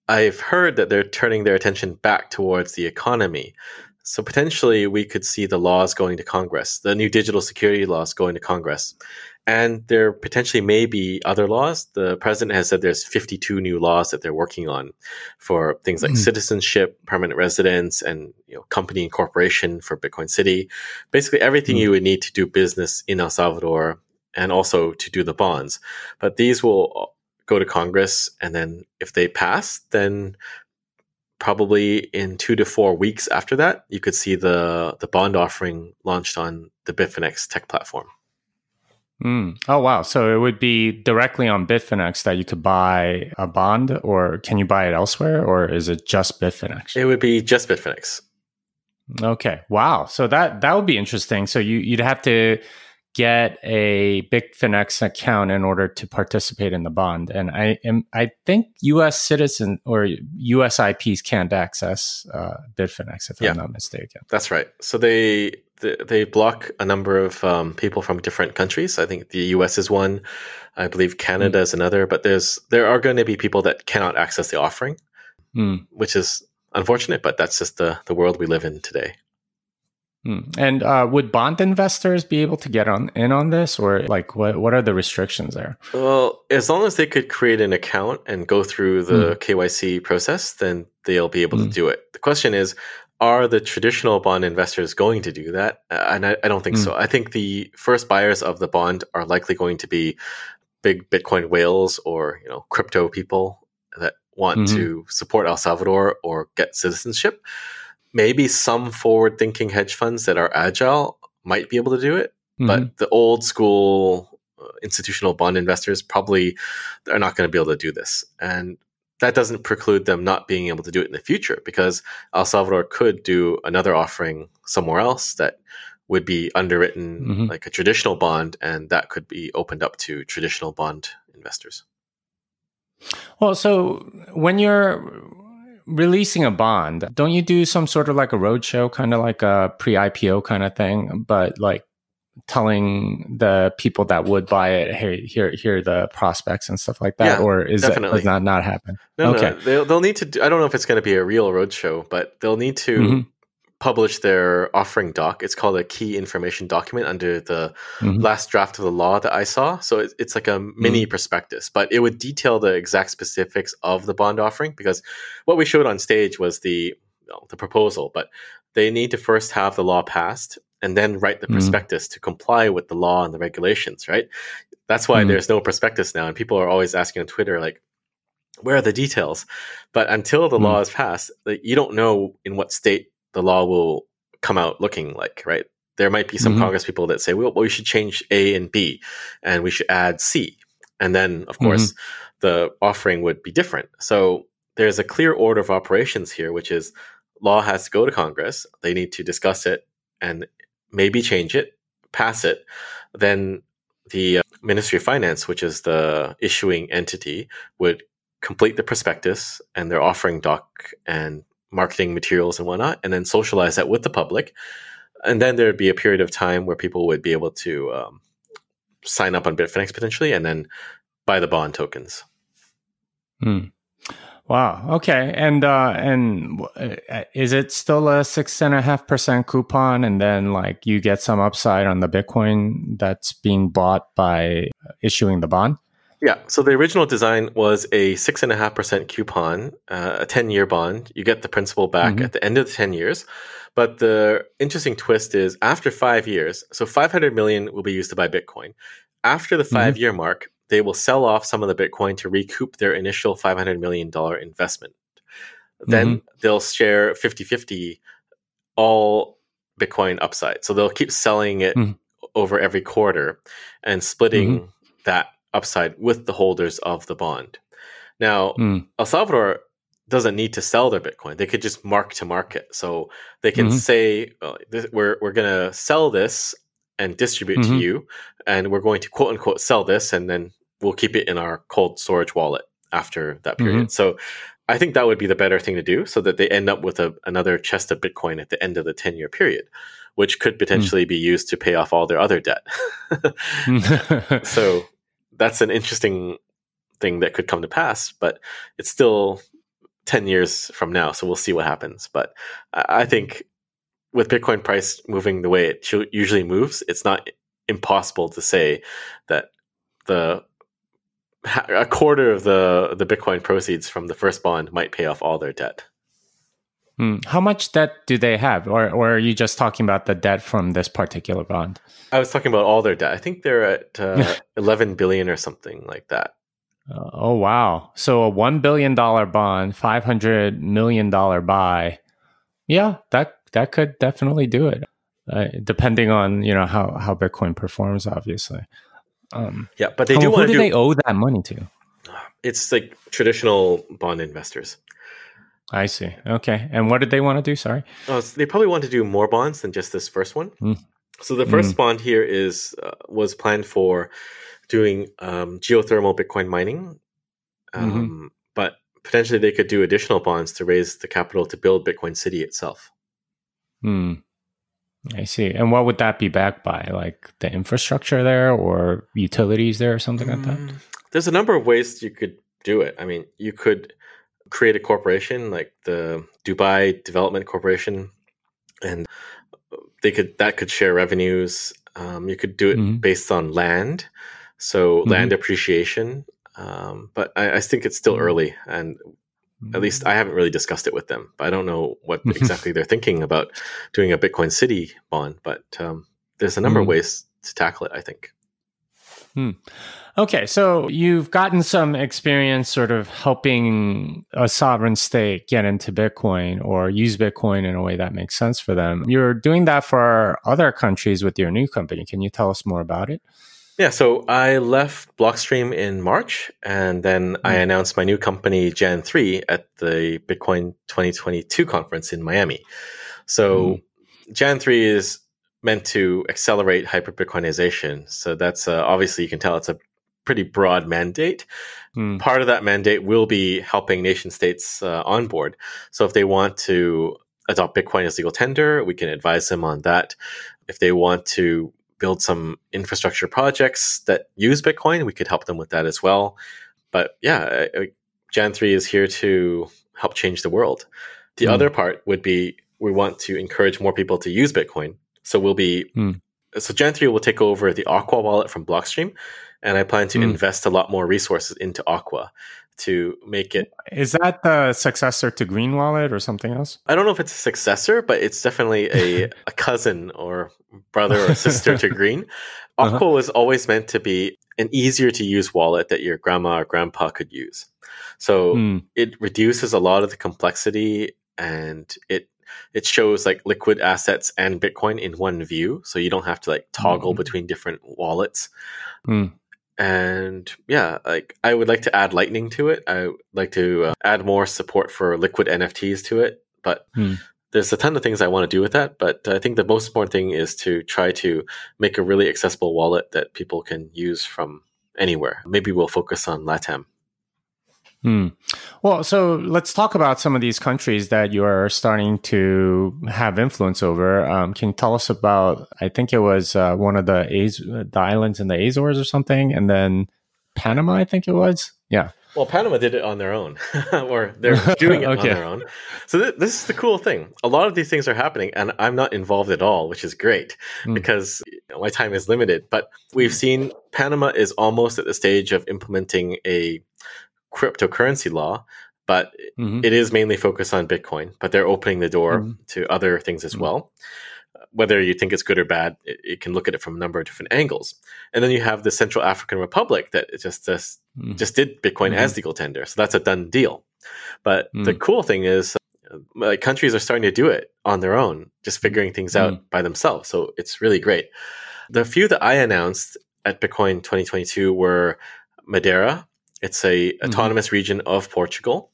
Speaker 2: I've heard that they're turning their attention back towards the economy. So potentially we could see the laws going to Congress, the new digital security laws going to Congress. And there potentially may be other laws. The president has said there's 52 new laws that they're working on for things like mm. citizenship, permanent residence, and you know, company incorporation for Bitcoin City. Basically, everything mm. you would need to do business in El Salvador and also to do the bonds. But these will go to Congress, and then if they pass, then probably in two to four weeks after that, you could see the the bond offering launched on the Bitfinex tech platform.
Speaker 1: Mm. Oh, wow. So it would be directly on Bitfinex that you could buy a bond, or can you buy it elsewhere, or is it just Bitfinex?
Speaker 2: It would be just Bitfinex.
Speaker 1: Okay. Wow. So that that would be interesting. So you you'd have to get a Bitfinex account in order to participate in the bond. And I am I think U.S. citizen or U.S. IPs can't access uh, Bitfinex if yeah, I'm not mistaken.
Speaker 2: That's right. So they they block a number of um, people from different countries. I think the U.S. is one. I believe Canada mm. is another. But there's there are going to be people that cannot access the offering, mm. which is unfortunate. But that's just the the world we live in today.
Speaker 1: Mm. And uh, would bond investors be able to get on in on this, or like what what are the restrictions there?
Speaker 2: Well, as long as they could create an account and go through the mm. KYC process, then they'll be able to hmm. do it. The question is, are the traditional bond investors going to do that? Uh, and I, I, don't think mm. so. I think the first buyers of the bond are likely going to be big Bitcoin whales or you know crypto people that want mm-hmm. to support El Salvador or get citizenship. Maybe some forward-thinking hedge funds that are agile might be able to do it, mm-hmm. but the old school uh, institutional bond investors probably are not going to be able to do this. And that doesn't preclude them not being able to do it in the future because El Salvador could do another offering somewhere else that would be underwritten mm-hmm. like a traditional bond and that could be opened up to traditional bond investors.
Speaker 1: Well, so when you're releasing a bond, don't you do some sort of like a roadshow, kind of like a pre IPO kind of thing, but like telling the people that would buy it, hey, here, here are the prospects and stuff like that, yeah, or is definitely. it not not happen?
Speaker 2: No, okay. no, they'll, they'll need to. Do, I don't know if it's going to be a real roadshow, but they'll need to mm-hmm. publish their offering doc. It's called a key information document under the mm-hmm. last draft of the law that I saw. So it, it's like a mini mm-hmm. prospectus, but it would detail the exact specifics of the bond offering because what we showed on stage was the the proposal, but they need to first have the law passed and then write the mm-hmm. prospectus to comply with the law and the regulations, right? That's why mm-hmm. there's no prospectus now. And people are always asking on Twitter, like, where are the details? But until the mm-hmm. law is passed, you don't know in what state the law will come out looking like, right? There might be some mm-hmm. Congress people that say, well, we should change A and B and we should add C. And then, of course, mm-hmm. the offering would be different. So there's a clear order of operations here, which is law has to go to Congress. They need to discuss it and maybe change it, pass it, then the uh, Ministry of Finance, which is the issuing entity, would complete the prospectus and their offering doc and marketing materials and whatnot, and then socialize that with the public. And then there'd be a period of time where people would be able to um, sign up on Bitfinex potentially, and then buy the bond tokens.
Speaker 1: Hmm. Wow. Okay. And uh, and uh, is it still a six and a half percent coupon, and then like you get some upside on the Bitcoin that's being bought by issuing the bond?
Speaker 2: Yeah. So the original design was a six and a half percent coupon, uh, a ten-year bond. You get the principal back mm-hmm. at the end of the ten years. But the interesting twist is after five years, so 500 million will be used to buy Bitcoin. After the 5 mm-hmm. year mark, they will sell off some of the Bitcoin to recoup their initial $500 million investment. Then mm-hmm. they'll share 50 50 all Bitcoin upside. So they'll keep selling it mm-hmm. over every quarter and splitting mm-hmm. that upside with the holders of the bond. Now, mm. El Salvador doesn't need to sell their Bitcoin. They could just mark to market. So they can mm-hmm. say, oh, this, we're, we're going to sell this and distribute mm-hmm. to you. And we're going to quote unquote sell this. And then we'll keep it in our cold storage wallet after that period. Mm-hmm. So I think that would be the better thing to do so that they end up with a, another chest of Bitcoin at the end of the 10 year period, which could hmm. potentially mm. be used to pay off all their other debt. so that's an interesting thing that could come to pass, but it's still 10 years from now. So we'll see what happens. But I think with Bitcoin price moving the way it usually moves, it's not impossible to say that the a quarter of the the Bitcoin proceeds from the first bond might pay off all their debt.
Speaker 1: Hmm. How much debt do they have, or or are you just talking about the debt from this particular bond?
Speaker 2: I was talking about all their debt. I think they're at uh, eleven billion or something like that.
Speaker 1: Uh, oh wow! So a one billion dollar bond, five hundred million dollar buy. Yeah, that that could definitely do it, uh, depending on you know how how Bitcoin performs, obviously.
Speaker 2: Um, yeah, but they do
Speaker 1: oh,
Speaker 2: want
Speaker 1: to
Speaker 2: do.
Speaker 1: they owe that money to?
Speaker 2: It's like traditional bond investors.
Speaker 1: I see. Okay, and what did they want to do? Sorry.
Speaker 2: Oh, so they probably want to do more bonds than just this first one. Mm. So the first mm. bond here is uh, was planned for doing um, geothermal Bitcoin mining, mm-hmm. um, mm-hmm. but potentially they could do additional bonds to raise the capital to build Bitcoin City itself.
Speaker 1: Hmm. I see. And what would that be backed by? Like the infrastructure there or utilities there or something mm, like that? Mm,
Speaker 2: there's a number of ways you could do it. I mean, you could create a corporation like the Dubai Development Corporation and they could that could share revenues. Um, you could do it mm-hmm. based on land, so mm-hmm. land appreciation. Um, but I, I, think it's still mm-hmm. early, and at least I haven't really discussed it with them. But I don't know what exactly they're thinking about doing a Bitcoin City bond. But um, there's a number mm. of hmm. ways to tackle it. I think.
Speaker 1: Hmm. Okay, so you've gotten some experience sort of helping a sovereign state get into Bitcoin or use Bitcoin in a way that makes sense for them. You're doing that for other countries with your new company. Can you tell us more about it?
Speaker 2: Yeah, so I left Blockstream in March, and then. I announced my new company, Jan 3, at the Bitcoin 2022 conference in Miami. So mm. Jan 3 is meant to accelerate hyper Bitcoinization. So that's uh, obviously, you can tell it's a pretty broad mandate. Mm. Part of that mandate will be helping nation states uh, on board. So if they want to adopt Bitcoin as legal tender, we can advise them on that. If they want to build some infrastructure projects that use Bitcoin, we could help them with that as well. But yeah, Jan 3 is here to help change the world. The mm. other part would be we want to encourage more people to use Bitcoin. So we'll be, mm. so Jan 3 will take over the Aqua wallet from Blockstream. And I plan to mm. invest a lot more resources into Aqua to make it.
Speaker 1: Is that the successor to Green Wallet or something else?
Speaker 2: I don't know if it's a successor, but it's definitely a, a cousin or brother or sister to Green. Uh-huh. Aqua uh-huh. was always meant to be an easier to use wallet that your grandma or grandpa could use. So mm. it reduces a lot of the complexity and it it shows like liquid assets and Bitcoin in one view. So you don't have to like toggle mm. between different wallets. Mm and yeah like i would like to add lightning to it i would like to uh, add more support for liquid nfts to it but hmm. there's a ton of things I want to do with that, but I think the most important thing is to try to make a really accessible wallet that people can use from anywhere. Maybe we'll focus on LATAM.
Speaker 1: Hmm. Well, so let's talk about some of these countries that you are starting to have influence over. Um, can you tell us about? I think it was uh, one of the, Az- the islands in the Azores or something, and then Panama. I think it was. Yeah.
Speaker 2: Well, Panama did it on their own, or they're doing it okay. on their own. So th- this is the cool thing. A lot of these things are happening, and I'm not involved at all, which is great mm. because you know, my time is limited. But we've seen Panama is almost at the stage of implementing a cryptocurrency law, but mm-hmm. it is mainly focused on Bitcoin. But they're opening the door mm-hmm. to other things as mm-hmm. well whether you think it's good or bad, it, it, can look at it from a number of different angles. And then you have the Central African Republic that just just, mm. just did Bitcoin mm-hmm. as legal tender, so that's a done deal. But mm. the cool thing is, uh, like countries are starting to do it on their own, just figuring things out mm. by themselves. So it's really great. The few that I announced at Bitcoin 2022 were Madeira. It's a mm-hmm. autonomous region of Portugal.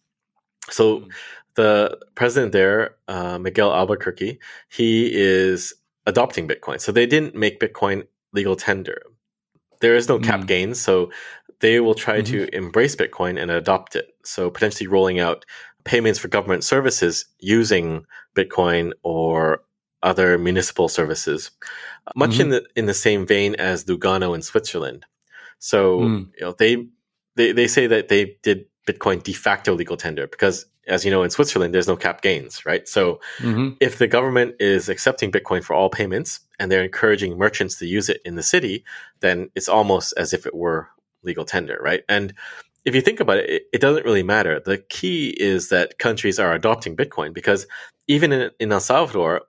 Speaker 2: So mm the president there, uh, Miguel Albuquerque, he is adopting Bitcoin. So they didn't make Bitcoin legal tender. There is no cap mm. gains, so they will try mm-hmm. to embrace Bitcoin and adopt it. So potentially rolling out payments for government services using Bitcoin or other municipal services, much mm-hmm. in the in the same vein as Lugano in Switzerland. So mm. you know they, they they say that they did Bitcoin de facto legal tender because as you know, in Switzerland, there's no cap gains, right? So mm-hmm. if the government is accepting Bitcoin for all payments and they're encouraging merchants to use it in the city, then it's almost as if it were legal tender, right? And if you think about it, it, doesn't really matter. The key is that countries are adopting Bitcoin because even in, in El Salvador,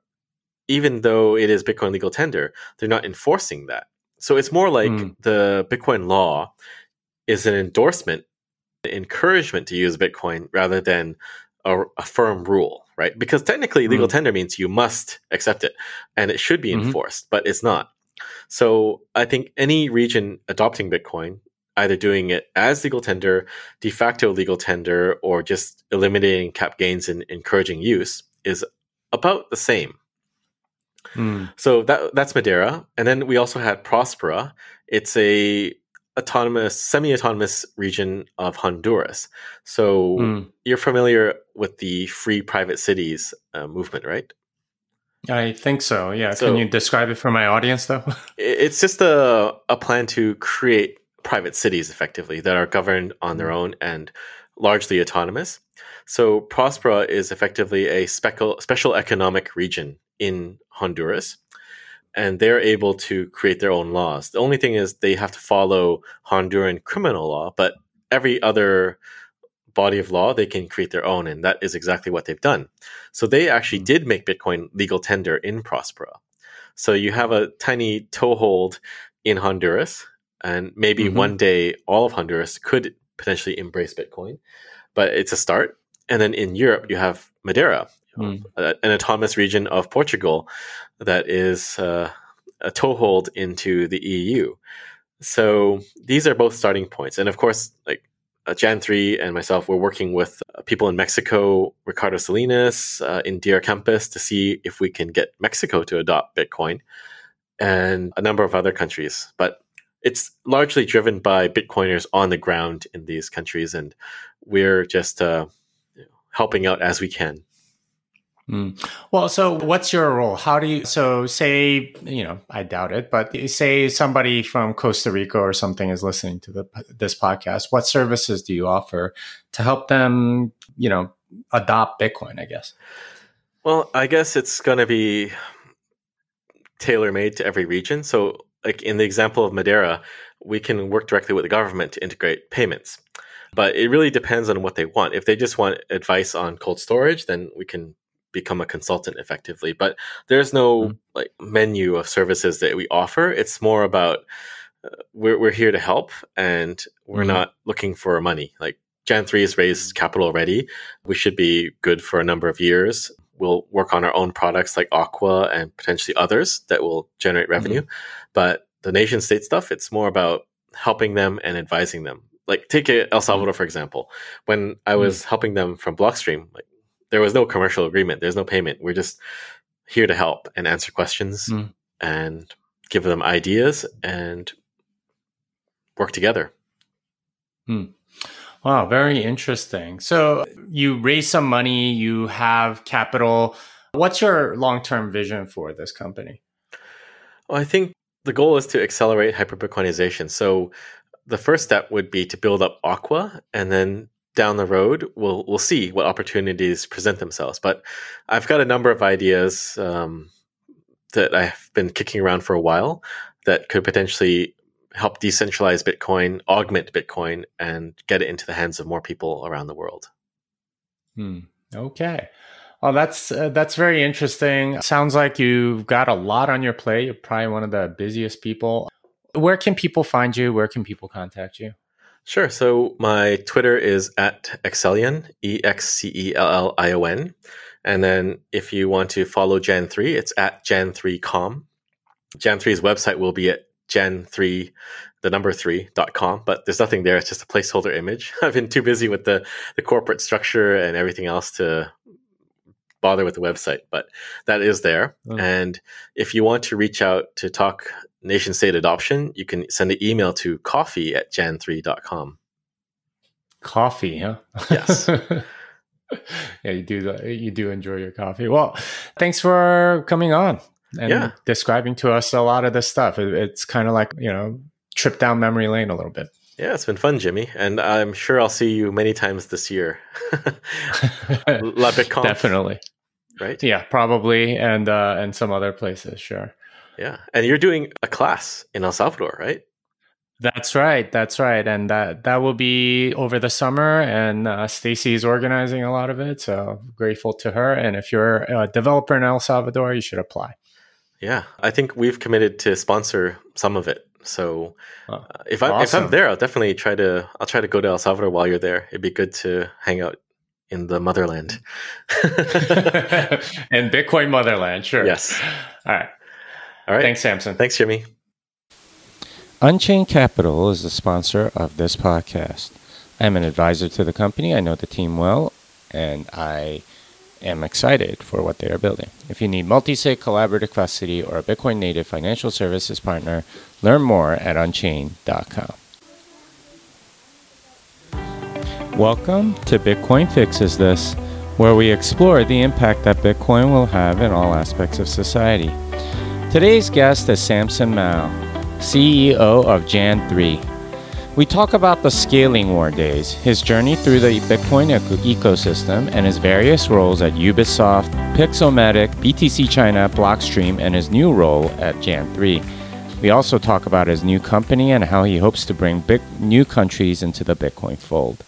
Speaker 2: even though it is Bitcoin legal tender, they're not enforcing that. So it's more like mm. the Bitcoin law is an endorsement an encouragement to use Bitcoin rather than a, a firm rule, right? Because technically, legal mm. tender means you must accept it and it should be mm-hmm. enforced, but it's not. So I think any region adopting Bitcoin, either doing it as legal tender, de facto legal tender, or just eliminating cap gains and encouraging use, is about the same. Mm. So that that's Madeira, and then we also had Prospera. It's a autonomous, semi-autonomous region of Honduras. So mm. you're familiar with the free private cities uh, movement, right?
Speaker 1: I think so. Yeah. So Can you describe it for my audience, though?
Speaker 2: it's just a a plan to create private cities, effectively, that are governed on their hmm. own and largely autonomous. So Prospera is effectively a special economic region in Honduras and they're able to create their own laws. The only thing is they have to follow Honduran criminal law, but every other body of law they can create their own, and that is exactly what they've done. So they actually hmm. did make Bitcoin legal tender in Prospera. So you have a tiny toehold in Honduras, and maybe mm-hmm. one day all of Honduras could potentially embrace Bitcoin, but it's a start. And then in Europe, you have Madeira, mm. an autonomous region of Portugal that is uh, a toehold into the EU. So these are both starting points, and of course, like uh, Jan three and myself, we're working with uh, people in Mexico, Ricardo Salinas uh, in DR Campus, to see if we can get Mexico to adopt Bitcoin, and a number of other countries. But it's largely driven by Bitcoiners on the ground in these countries, and we're just uh, helping out as we can.
Speaker 1: Mm. Well, so what's your role? How do you, so say, you know, I doubt it, but say somebody from Costa Rica or something is listening to the, this podcast. What services do you offer to help them, you know, adopt Bitcoin, I guess?
Speaker 2: Well, I guess it's going to be tailor made to every region. So, like in the example of Madeira, we can work directly with the government to integrate payments. But it really depends on what they want. If they just want advice on cold storage, then we can become a consultant effectively. But there's no mm-hmm. like menu of services that we offer. It's more about uh, we're we're here to help, and we're mm-hmm. not looking for money. Like Jan three has raised mm-hmm. capital already. We should be good for a number of years. We'll work on our own products like Aqua and potentially others that will generate revenue. Mm-hmm. But the nation state stuff, it's more about helping them and advising them. Like take El Salvador mm-hmm. for example. When I was helping them from Blockstream, like there was no commercial agreement. There's no payment. We're just here to help and answer questions mm. and give them ideas and work together.
Speaker 1: Hmm. Wow, very interesting. So you raise some money, you have capital. What's your long term vision for this company?
Speaker 2: Well, I think the goal is to accelerate hyperbitcoinization. So the first step would be to build up Aqua, and then down the road we'll we'll see what opportunities present themselves. But I've got a number of ideas um, that I've been kicking around for a while that could potentially help decentralize Bitcoin, augment Bitcoin, and get it into the hands of more people around the world.
Speaker 1: Hmm. Okay. Well, that's uh, that's very interesting. Sounds like you've got a lot on your plate. You're probably one of the busiest people. Where can people find you? Where can people contact you?
Speaker 2: Sure. So my Twitter is at Excellion, E X C E L L I O N. And then if you want to follow Jan3, it's at Jan3com. Jan3's website will be at Jan3, the number three dot com, but there's nothing there. It's just a placeholder image. I've been too busy with the, the corporate structure and everything else to bother with the website, but that is there. Oh. And if you want to reach out to talk nation state adoption, you can send an email to coffee at jan3.com.
Speaker 1: Coffee, huh?
Speaker 2: Yes.
Speaker 1: yeah, you do. You do enjoy your coffee. Well, thanks for coming on and yeah. describing to us a lot of this stuff. it's kind of like you know, trip down memory lane a little bit.
Speaker 2: Yeah, it's been fun, Jimmy, and I'm sure I'll see you many times this year.
Speaker 1: La. Definitely.
Speaker 2: Right?
Speaker 1: Yeah, probably, and uh, and some other places, sure.
Speaker 2: Yeah, and you're doing a class in El Salvador, right?
Speaker 1: That's right. That's right, and that that will be over the summer. And uh, Stacy is organizing a lot of it, so grateful to her. And if you're a developer in El Salvador, you should apply.
Speaker 2: Yeah, I think we've committed to sponsor some of it. So uh, if I awesome. if I'm there, I'll definitely try to I'll try to go to El Salvador while you're there. It'd be good to hang out in the motherland.
Speaker 1: in Bitcoin motherland, sure.
Speaker 2: Yes.
Speaker 1: All right.
Speaker 2: All right.
Speaker 1: Thanks, Samson.
Speaker 2: Thanks, Jimmy.
Speaker 1: Unchained Capital is the sponsor of this podcast. I'm an advisor to the company. I know the team well, and I am excited for what they are building. If you need multi-sig collaborative custody or a Bitcoin native financial services partner, learn more at unchained.com. Welcome to Bitcoin Fixes This, where we explore the impact that Bitcoin will have in all aspects of society. Today's guest is Samson Mow, CEO of Jan3 we talk about the scaling war days, his journey through the Bitcoin ecosystem, and his various roles at Ubisoft, Pixelmatic, BTC China, Blockstream, and his new role at Jan3. We also talk about his new company and how he hopes to bring big new countries into the Bitcoin fold.